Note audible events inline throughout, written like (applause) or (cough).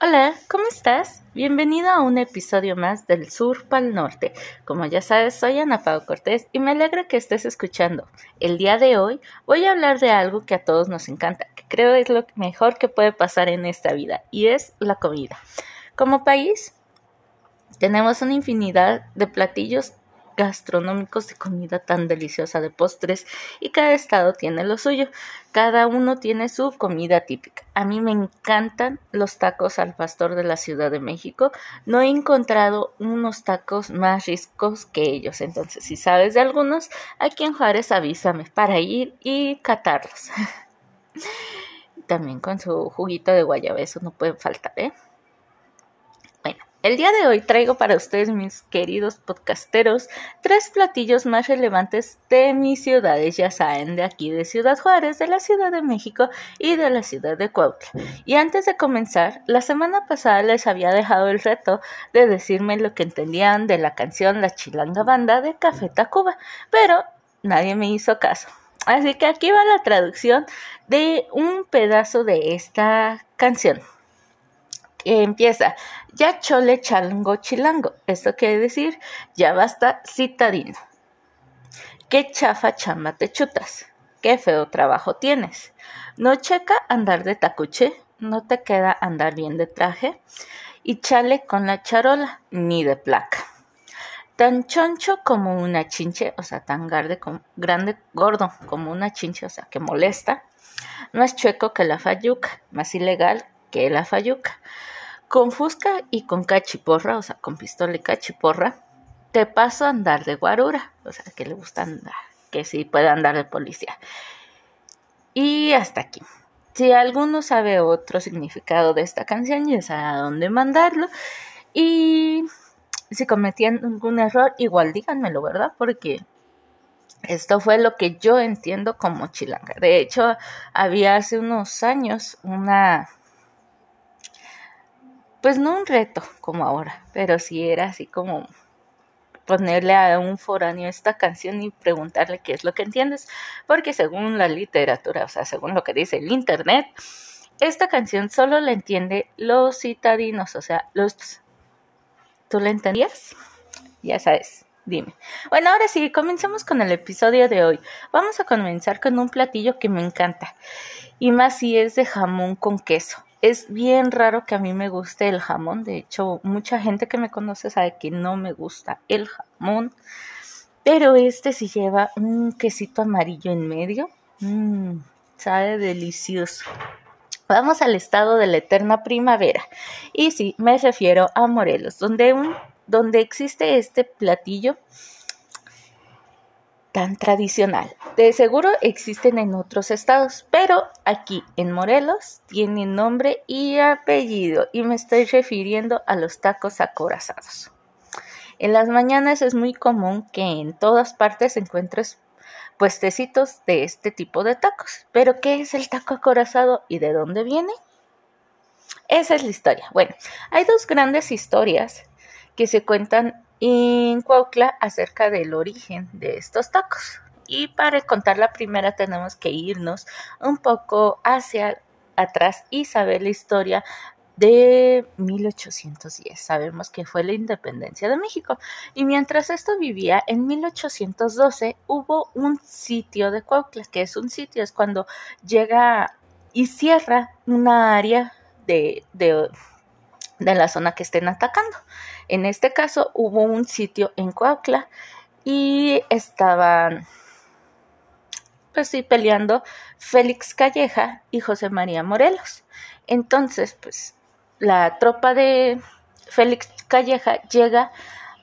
Hola, ¿cómo estás? Bienvenido a un episodio más del Sur Pal Norte. Como ya sabes, soy Ana Pau Cortés y me alegra que estés escuchando. El día de hoy voy a hablar de algo que a todos nos encanta, que creo es lo mejor que puede pasar en esta vida, y es la comida. Como país, tenemos una infinidad de platillos gastronómicos de comida tan deliciosa de postres y cada estado tiene lo suyo. Cada uno tiene su comida típica. A mí me encantan los tacos al pastor de la Ciudad de México. No he encontrado unos tacos más ricos que ellos. Entonces, si sabes de algunos, aquí en Juárez avísame para ir y catarlos. (laughs) También con su juguito de guayaba, eso no puede faltar, ¿eh? El día de hoy traigo para ustedes, mis queridos podcasteros, tres platillos más relevantes de mis ciudades, ya saben, de aquí de Ciudad Juárez, de la Ciudad de México y de la ciudad de Cuautla. Y antes de comenzar, la semana pasada les había dejado el reto de decirme lo que entendían de la canción La Chilanga Banda de Café Tacuba, pero nadie me hizo caso. Así que aquí va la traducción de un pedazo de esta canción empieza ya chole chalango chilango. Esto quiere decir ya basta citadino. Qué chafa chamba te chutas. Qué feo trabajo tienes. No checa andar de tacuche, no te queda andar bien de traje y chale con la charola, ni de placa. Tan choncho como una chinche, o sea, tan grande, grande, gordo como una chinche, o sea, que molesta. Más chueco que la fayuca, más ilegal que la fayuca. Con fusca y con cachiporra, o sea, con pistola y cachiporra, te paso a andar de guarura, o sea, que le gusta andar, que sí puede andar de policía. Y hasta aquí. Si alguno sabe otro significado de esta canción, ya sabe a dónde mandarlo. Y si cometían algún error, igual díganmelo, ¿verdad? Porque esto fue lo que yo entiendo como chilanga. De hecho, había hace unos años una pues no un reto como ahora, pero sí era así como ponerle a un foráneo esta canción y preguntarle qué es lo que entiendes, porque según la literatura, o sea, según lo que dice el internet, esta canción solo la entiende los citadinos, o sea, los... ¿Tú la entendías? Ya sabes, dime. Bueno, ahora sí, comencemos con el episodio de hoy. Vamos a comenzar con un platillo que me encanta, y más si es de jamón con queso. Es bien raro que a mí me guste el jamón. De hecho, mucha gente que me conoce sabe que no me gusta el jamón. Pero este sí lleva un quesito amarillo en medio. Mmm, sabe delicioso. Vamos al estado de la eterna primavera. Y sí, me refiero a Morelos, donde, donde existe este platillo tan tradicional. De seguro existen en otros estados, pero aquí en Morelos tiene nombre y apellido y me estoy refiriendo a los tacos acorazados. En las mañanas es muy común que en todas partes encuentres puestecitos de este tipo de tacos. Pero ¿qué es el taco acorazado y de dónde viene? Esa es la historia. Bueno, hay dos grandes historias que se cuentan en Cuautla acerca del origen de estos tacos. Y para contar la primera tenemos que irnos un poco hacia atrás y saber la historia de 1810. Sabemos que fue la independencia de México. Y mientras esto vivía, en 1812 hubo un sitio de Cuautla, que es un sitio, es cuando llega y cierra una área de, de, de la zona que estén atacando. En este caso hubo un sitio en Coautla y estaban pues sí peleando Félix Calleja y José María Morelos. Entonces, pues la tropa de Félix Calleja llega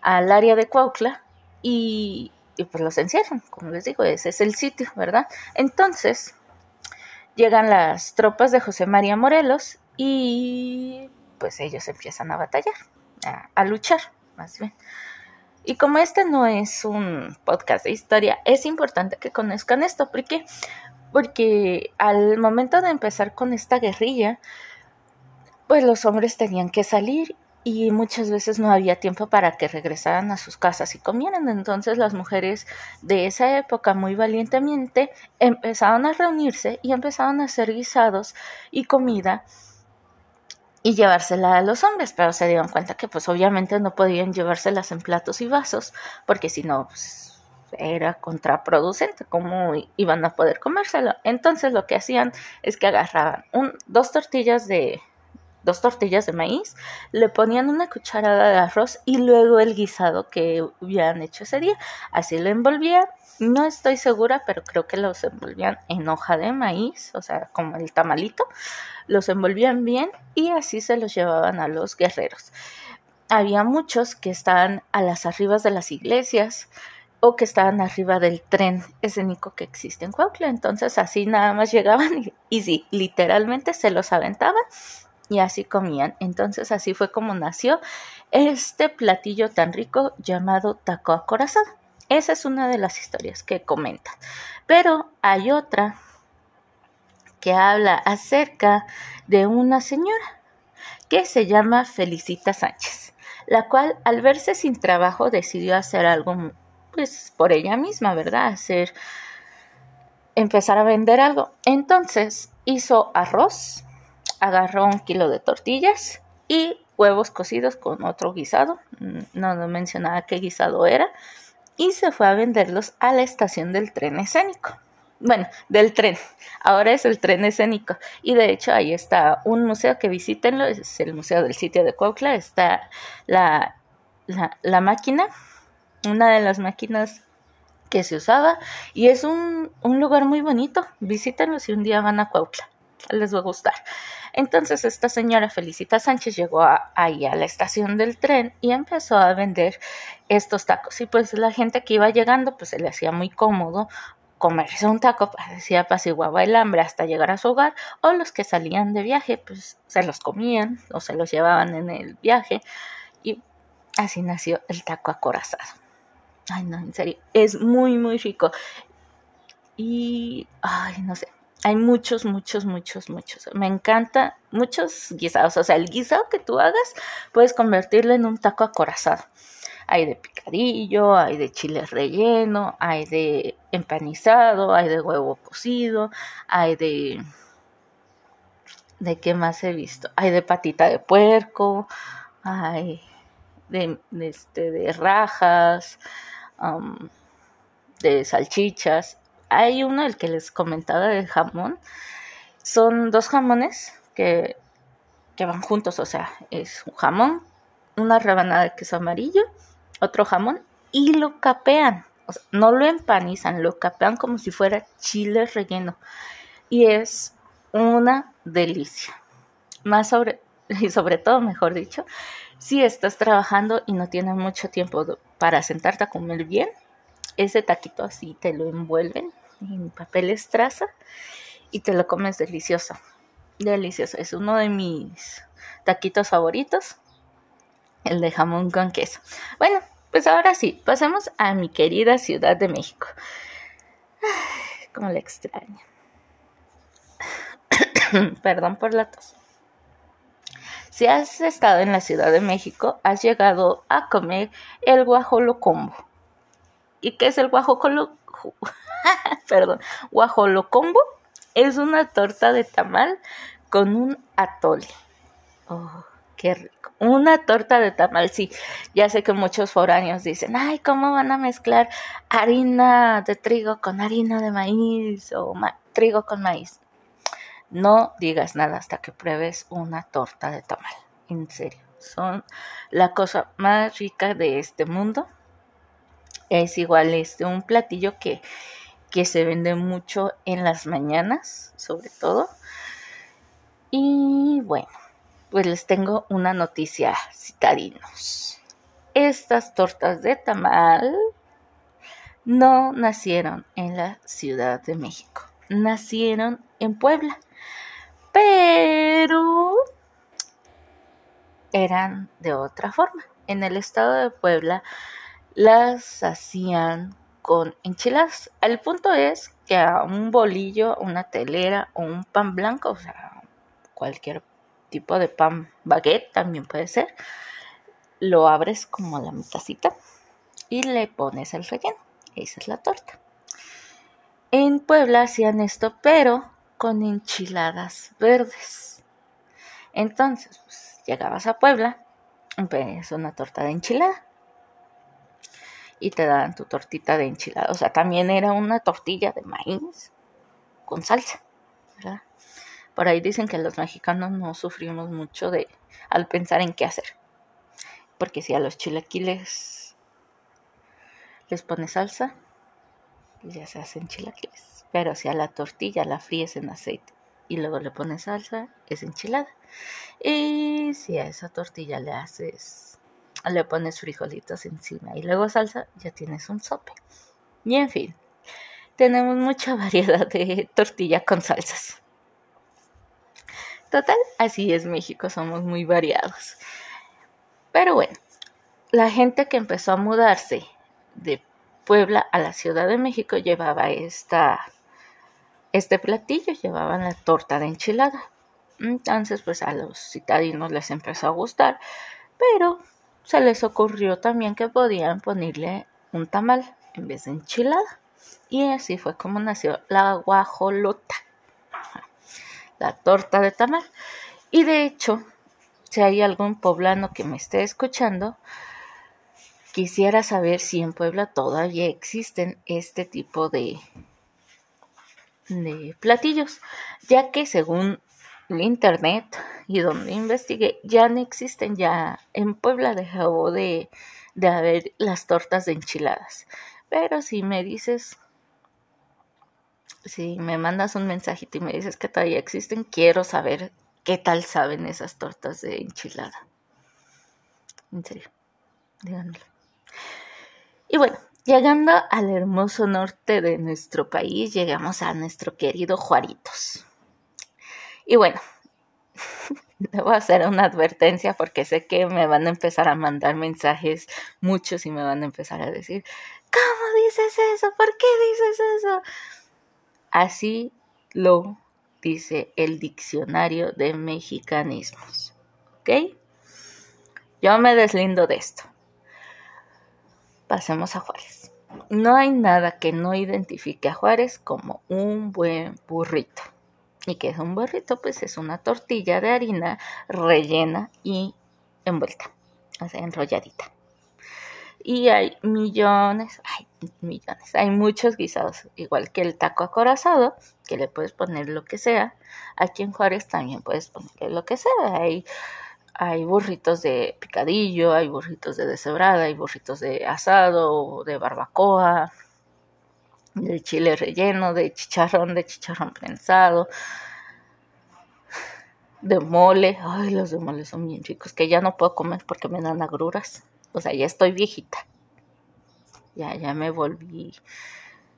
al área de Cuautla y, y pues los encierran, como les digo, ese es el sitio, ¿verdad? Entonces, llegan las tropas de José María Morelos y pues ellos empiezan a batallar a, luchar, más bien. Y como este no es un podcast de historia, es importante que conozcan esto, porque porque al momento de empezar con esta guerrilla, pues los hombres tenían que salir y muchas veces no había tiempo para que regresaran a sus casas y comieran. Entonces las mujeres de esa época muy valientemente empezaron a reunirse y empezaron a hacer guisados y comida y llevársela a los hombres, pero se dieron cuenta que pues obviamente no podían llevárselas en platos y vasos, porque si no, pues, era contraproducente, ¿cómo iban a poder comérselo? Entonces lo que hacían es que agarraban un, dos tortillas de dos tortillas de maíz, le ponían una cucharada de arroz y luego el guisado que hubieran hecho ese día. Así lo envolvían. No estoy segura, pero creo que los envolvían en hoja de maíz, o sea, como el tamalito. Los envolvían bien y así se los llevaban a los guerreros. Había muchos que estaban a las arribas de las iglesias, o que estaban arriba del tren escénico que existe en Cuautla. Entonces así nada más llegaban y, sí, literalmente se los aventaban y así comían. Entonces así fue como nació este platillo tan rico llamado taco acorazado. Esa es una de las historias que comentan. Pero hay otra que habla acerca de una señora que se llama Felicita Sánchez, la cual al verse sin trabajo decidió hacer algo pues por ella misma, ¿verdad? Hacer, empezar a vender algo. Entonces hizo arroz, agarró un kilo de tortillas y huevos cocidos con otro guisado, mm, no mencionaba qué guisado era, y se fue a venderlos a la estación del tren escénico. Bueno, del tren. Ahora es el tren escénico. Y de hecho ahí está un museo que visítenlo, es el Museo del Sitio de Cuautla. Está la, la, máquina una de las máquinas que se usaba y es un, lugar muy bonito. Visítenlo si un día van a Cuautla, les va a gustar. Entonces esta señora Felicita Sánchez llegó ahí a la estación del tren y empezó a vender estos tacos. Y pues la gente que iba llegando pues se le hacía muy cómodo comerse un taco, decía apaciguaba el hambre hasta llegar a su hogar, o los que salían de viaje pues se los comían o se los llevaban en el viaje y así nació el taco acorazado. Ay, no, en serio, es muy, muy rico. Y, ay, no sé, hay muchos, muchos, muchos, muchos. Me encanta muchos guisados. O sea, el guisado que tú hagas, puedes convertirlo en un taco acorazado. Hay de picadillo, hay de chile relleno, hay de empanizado, hay de huevo cocido, hay de... ¿De qué más he visto? Hay de patita de puerco, hay de, este, de rajas, de salchichas. Hay uno, el que les comentaba de jamón. Son dos jamones que, que van juntos, o sea, es un jamón, una rebanada de queso amarillo, otro jamón y lo capean. O sea, no lo empanizan, lo capean como si fuera chile relleno. Y es una delicia. Más sobre, (laughs) y sobre todo, mejor dicho, si estás trabajando y no tienes mucho tiempo para sentarte a comer bien, ese taquito así te lo envuelven en papel estraza y te lo comes delicioso. Delicioso. Es uno de mis taquitos favoritos. El de jamón con queso. Bueno, pues ahora sí, pasemos a mi querida Ciudad de México. Como la extraña. (coughs) Perdón por la tos. Si has estado en la Ciudad de México, has llegado a comer el guajolocombo. ¿Y qué es el guajolocombo? (laughs) Perdón, guajolocombo es una torta de tamal con un atole. Oh, qué rico. Una torta de tamal, sí. Ya sé que muchos foráneos dicen, ay, ¿cómo van a mezclar harina de trigo con harina de maíz o trigo con maíz? No digas nada hasta que pruebes una torta de tamal. En serio, son la cosa más rica de este mundo. Es igual este un platillo que, que se vende mucho en las mañanas, sobre todo. Y bueno, pues les tengo una noticia, citadinos. Estas tortas de tamal no nacieron en la Ciudad de México, nacieron en Puebla pero eran de otra forma. En el estado de Puebla las hacían con enchiladas. El punto es que a un bolillo, una telera o un pan blanco, o sea, cualquier tipo de pan baguette también puede ser, lo abres como la mitacita y le pones el relleno. Esa es la torta. En Puebla hacían esto, pero con enchiladas verdes. Entonces, pues, llegabas a Puebla, pues una torta de enchilada. Y te daban tu tortita de enchilada. O sea, también era una tortilla de maíz con salsa, ¿verdad? Por ahí dicen que los mexicanos no sufrimos mucho de al pensar en qué hacer. Porque si a los chilaquiles les pones salsa, ya se hacen chilaquiles. Pero si a la tortilla la fríes en aceite y luego le pones salsa, es enchilada. Y si a esa tortilla le haces, le pones frijolitos encima y luego salsa, ya tienes un sope. Y en fin, tenemos mucha (laughs) variedad de tortilla con salsas. Total, así es México, somos muy variados. Pero bueno, la gente que empezó a mudarse de Puebla a la Ciudad de México llevaba esta, este platillo, llevaban la torta de enchilada. Entonces, pues a los citadinos les empezó a gustar, pero se les ocurrió también que podían ponerle un tamal en vez de enchilada. Y así fue como nació la guajolota la torta de tamal. Y de hecho, si hay algún poblano que me esté escuchando, quisiera saber si en Puebla todavía existen este tipo de, de platillos, ya que según internet y donde investigué, ya no existen, ya en Puebla dejó de, de haber las tortas de enchiladas. Pero si me dices si me mandas un mensajito y me dices que todavía existen, quiero saber qué tal saben esas tortas de enchilada. En serio, díganmelo. Y bueno, llegando al hermoso norte de nuestro país, llegamos a nuestro querido Juaritos. Y bueno, (laughs) debo hacer una advertencia porque sé que me van a empezar a mandar mensajes muchos y me van a empezar a decir, ¿cómo dices eso? ¿Por qué dices eso? Así lo dice el diccionario de mexicanismos. ¿Ok? Yo me deslindo de esto. Pasemos a Juárez. No hay nada que no identifique a Juárez como un buen burrito. ¿Y qué es un burrito? Pues es una tortilla de harina rellena y envuelta, o sea, enrolladita y hay millones, hay millones, hay muchos guisados, igual que el taco acorazado, que le puedes poner lo que sea. Aquí en Juárez también puedes ponerle lo que sea. Hay, hay burritos de picadillo, hay burritos de deshebrada, hay burritos de asado, de barbacoa, de chile relleno, de chicharrón, de chicharrón prensado, de mole. Ay, los de mole son bien ricos, que ya no puedo comer porque me dan agruras o sea, ya estoy viejita. Ya, ya me volví,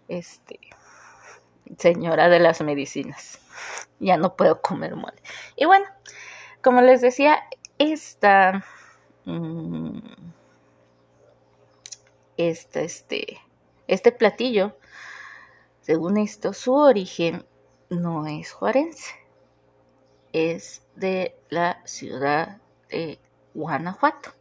este, señora de las medicinas. Ya no puedo comer mole. Y bueno, como les decía, esta, mm, esta, este, este platillo, según esto, su origen no es juarense, es de la ciudad de Guanajuato.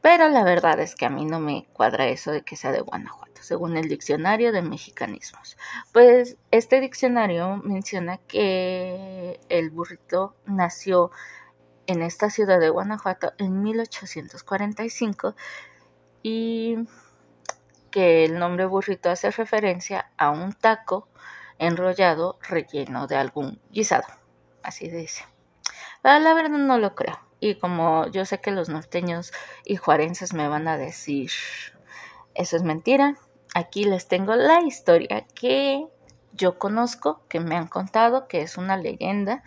Pero la verdad es que a mí no me cuadra eso de que sea de Guanajuato, según el diccionario de mexicanismos. Pues este diccionario menciona que el burrito nació en esta ciudad de Guanajuato en 1845 y que el nombre burrito hace referencia a un taco enrollado relleno de algún guisado. Así dice. Pero la verdad no lo creo. Y como yo sé que los norteños y juarenses me van a decir, eso es mentira, aquí les tengo la historia que yo conozco, que me han contado, que es una leyenda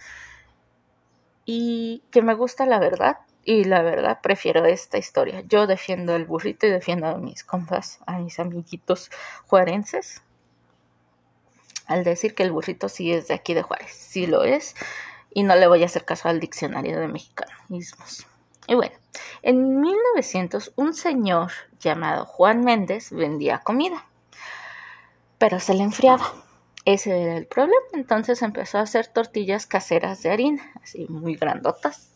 y que me gusta la verdad. Y la verdad prefiero esta historia. Yo defiendo el burrito y defiendo a mis compas, a mis amiguitos juarenses. Al decir que el burrito sí es de aquí de Juárez, sí lo es y no le voy a hacer caso al diccionario de mexicanismos. Y bueno, en 1900 un señor llamado Juan Méndez vendía comida, pero se le enfriaba. Ese era el problema. Entonces empezó a hacer tortillas caseras de harina, así muy grandotas.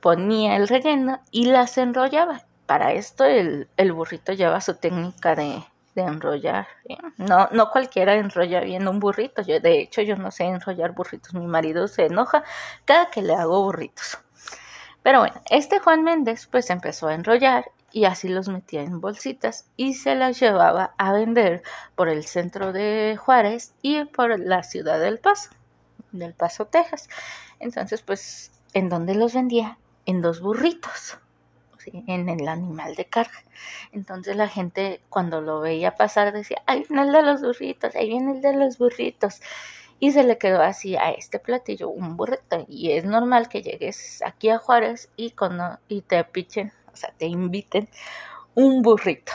Ponía el relleno y las enrollaba. Para esto el, burrito lleva su técnica de, enrollar. No, no cualquiera enrolla bien un burrito. Yo, de hecho, yo no sé enrollar burritos. Mi marido se enoja cada que le hago burritos. Pero bueno, este Juan Méndez pues empezó a enrollar y así los metía en bolsitas y se las llevaba a vender por el centro de Juárez y por la ciudad del Paso, del Paso, Texas. Entonces, pues, ¿en dónde los vendía? En dos burritos, en el animal de carga. Entonces la gente cuando lo veía pasar decía, ahí viene el de los burritos, ahí viene el de los burritos y se le quedó así a este platillo un burrito y es normal que llegues aquí a Juárez y, y te pichen, o sea, te inviten un burrito,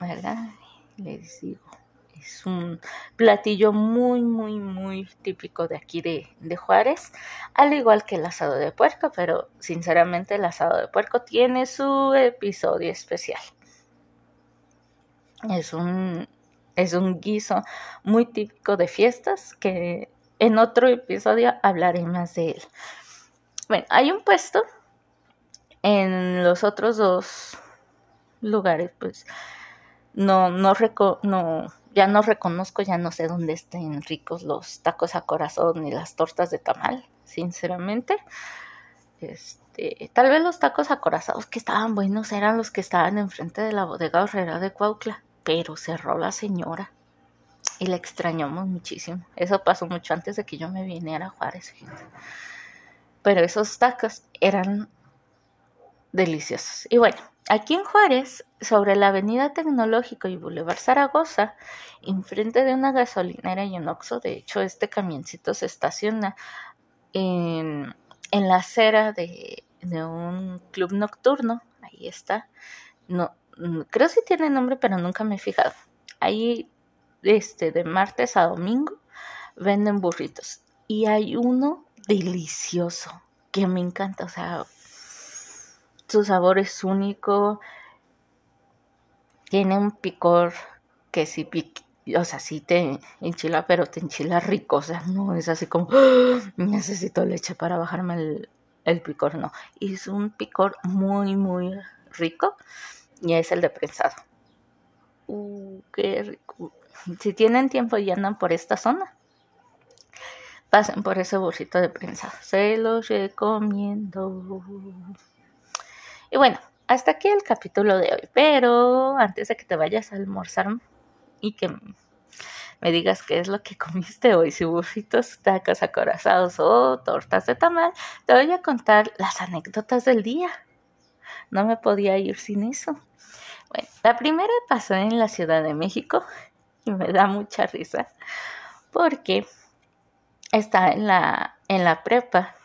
¿verdad? Les digo, es un platillo muy, muy, muy típico de aquí de, de Juárez, al igual que el asado de puerco, pero sinceramente el asado de puerco tiene su episodio especial. Es un es un guiso muy típico de fiestas que en otro episodio hablaré más de él. Bueno, hay un puesto en los otros dos lugares, pues no, no, no, ya no reconozco, ya no sé dónde estén ricos los tacos a corazón ni las tortas de tamal, sinceramente. Este, tal vez los tacos acorazados que estaban buenos eran los que estaban enfrente de la bodega horrera de Cuautla pero cerró la señora y la extrañamos muchísimo. Eso pasó mucho antes de que yo me viniera a Juárez, Pero esos tacos eran deliciosos. Y bueno, aquí en Juárez, sobre la avenida Tecnológico y Boulevard Zaragoza, enfrente de una gasolinera y un oxo, de hecho este camioncito se estaciona en, en la acera de, de un club nocturno, ahí está, no, Mm, creo que tiene nombre, pero nunca me he fijado. Ahí, este, de martes a domingo, venden burritos. Y hay uno delicioso que me encanta, o sea, su sabor es único. Tiene un picor que sí o sea, sí te enchila, pero te enchila rico, o sea, no es así como ¡Ah! necesito leche para bajarme el, el picor, no. Es un picor muy, muy rico y es el de prensado. Uh, qué rico. Si tienen tiempo y andan por esta zona, pasen por ese burrito de prensado. Se los recomiendo. Y bueno, hasta aquí el capítulo de hoy. Pero antes de que te vayas a almorzar y que me digas qué es lo que comiste hoy, si burritos, tacos acorazados o tortas de tamal, te voy a contar las anécdotas del día. No me podía ir sin eso. Bueno, la primera pasó en la Ciudad de México (laughs) y me da mucha risa porque está en la, en la prepa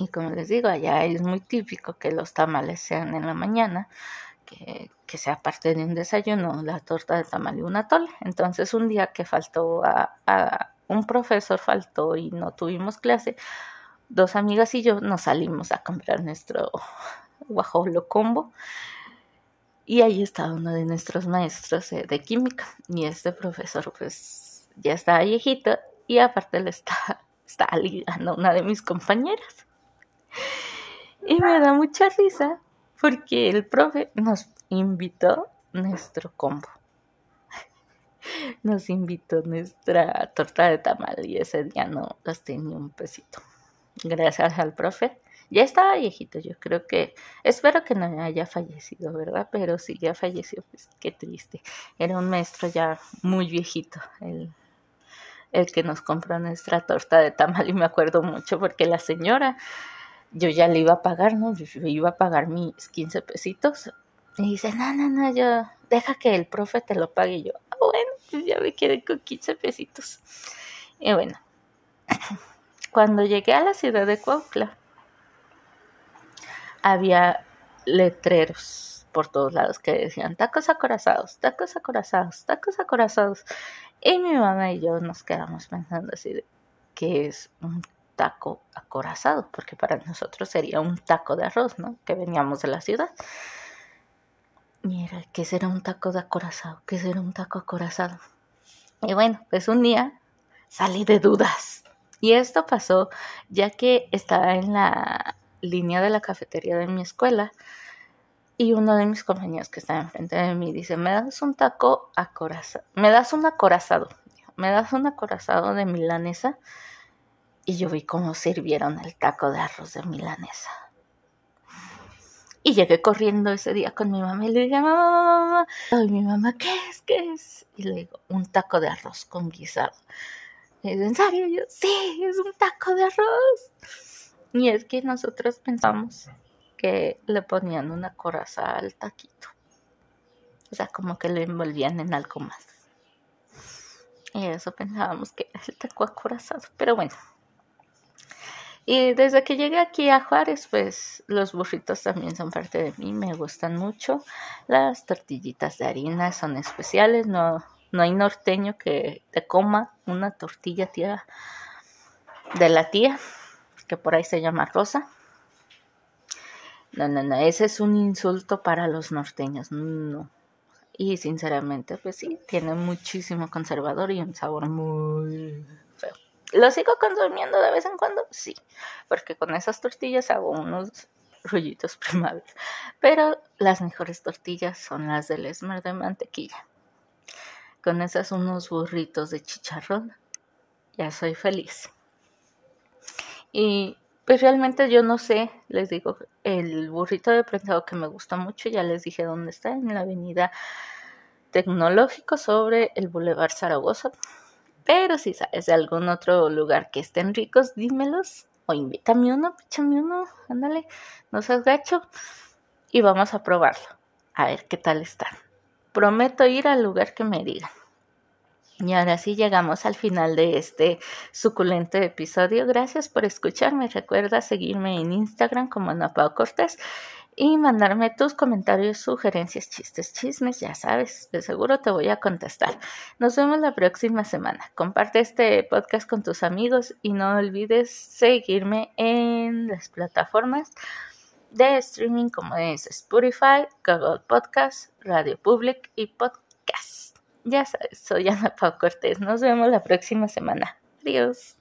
y como les digo, allá es muy típico que los tamales sean en la mañana, que, sea parte de un desayuno, la torta de tamal y una tole. Entonces un día que faltó a, un profesor faltó y no tuvimos clase, dos amigas y yo nos salimos a comprar nuestro (laughs) guajolo combo y ahí está uno de nuestros maestros eh, de química. Y este profesor, pues, ya está viejito y aparte le está, (laughs) está ligando una de mis compañeras. Y me da mucha risa porque el profe nos invitó nuestro combo. Nos invitó nuestra torta de tamal y ese día no las tenía un pesito. Gracias al profe ya estaba viejito, yo creo que, espero que no haya fallecido, ¿verdad? Pero si ya falleció, pues qué triste. Era un maestro ya muy viejito, el, el que nos compró nuestra torta de tamal y me acuerdo mucho porque la señora, yo ya le iba a pagar, ¿no? Yo iba a pagar mis 15 pesitos y dice, no, no, no, yo, deja que el profe te lo pague. Y yo, ah, bueno, pues ya me quedé con 15 pesitos. Y bueno, (clears throat) cuando llegué a la ciudad de Cuautla, había letreros por todos lados que decían tacos acorazados, tacos acorazados, tacos acorazados. Y mi mamá y yo nos quedamos pensando así de que es un taco acorazado, porque para nosotros sería un taco de arroz, ¿no? Que veníamos de la ciudad. Mira, ¿qué será un taco de acorazado? ¿Qué será un taco acorazado? Y bueno, pues un día salí de dudas. Y esto pasó ya que estaba en la línea de la cafetería de mi escuela Y uno de mis compañeros que está enfrente de mí dice, me das un taco acorazado, me das un acorazado, me das un acorazado de milanesa. Y yo vi cómo sirvieron el taco de arroz de milanesa. Y llegué corriendo ese día con mi mamá y le dije, mamá, mamá, Ay, mi mamá, ¿qué es? ¿Qué es? Y le digo, un taco de arroz con guisado. Y dice, ¿en serio? Y yo, sí, es un taco de arroz. Y es que nosotros pensamos que le ponían una coraza al taquito. O sea, como que lo envolvían en algo más. Y eso pensábamos que era el taco acorazado. Pero bueno. Y desde que llegué aquí a Juárez, pues los burritos también son parte de mí, me gustan mucho. Las tortillitas de harina son especiales, no, no hay norteño que te coma una tortilla tía de la tía, que por ahí se llama Rosa. No, no, no, ese es un insulto para los norteños, no. Y sinceramente, pues sí, tiene muchísimo conservador y un sabor muy. ¿Lo sigo consumiendo de vez en cuando? Sí, porque con esas tortillas hago unos rollitos (laughs) primados. Pero las mejores tortillas son las del esmer de mantequilla. Con esas unos burritos de chicharrón, ya soy feliz. Y pues realmente yo no sé, les digo, el burrito de prensado que me gusta mucho, ya les dije dónde está, en la avenida Tecnológico sobre el Boulevard Zaragoza. Pero si sabes de algún otro lugar que estén ricos, dímelos o invítame uno, píchame uno, ándale, no seas gacho y vamos a probarlo, a ver qué tal están. Prometo ir al lugar que me digan. Y ahora sí llegamos al final de este suculento episodio. Gracias por escucharme. Recuerda seguirme en Instagram como Napao Cortés y mandarme tus comentarios, sugerencias, chistes, chismes. Ya sabes, de seguro te voy a contestar. Nos vemos la próxima semana. Comparte este podcast con tus amigos y no olvides seguirme en las plataformas de streaming como es Spotify, Google Podcast, Radio Public y Podcast. Ya sabes, soy Ana Pau Cortés. Nos vemos la próxima semana. Adiós.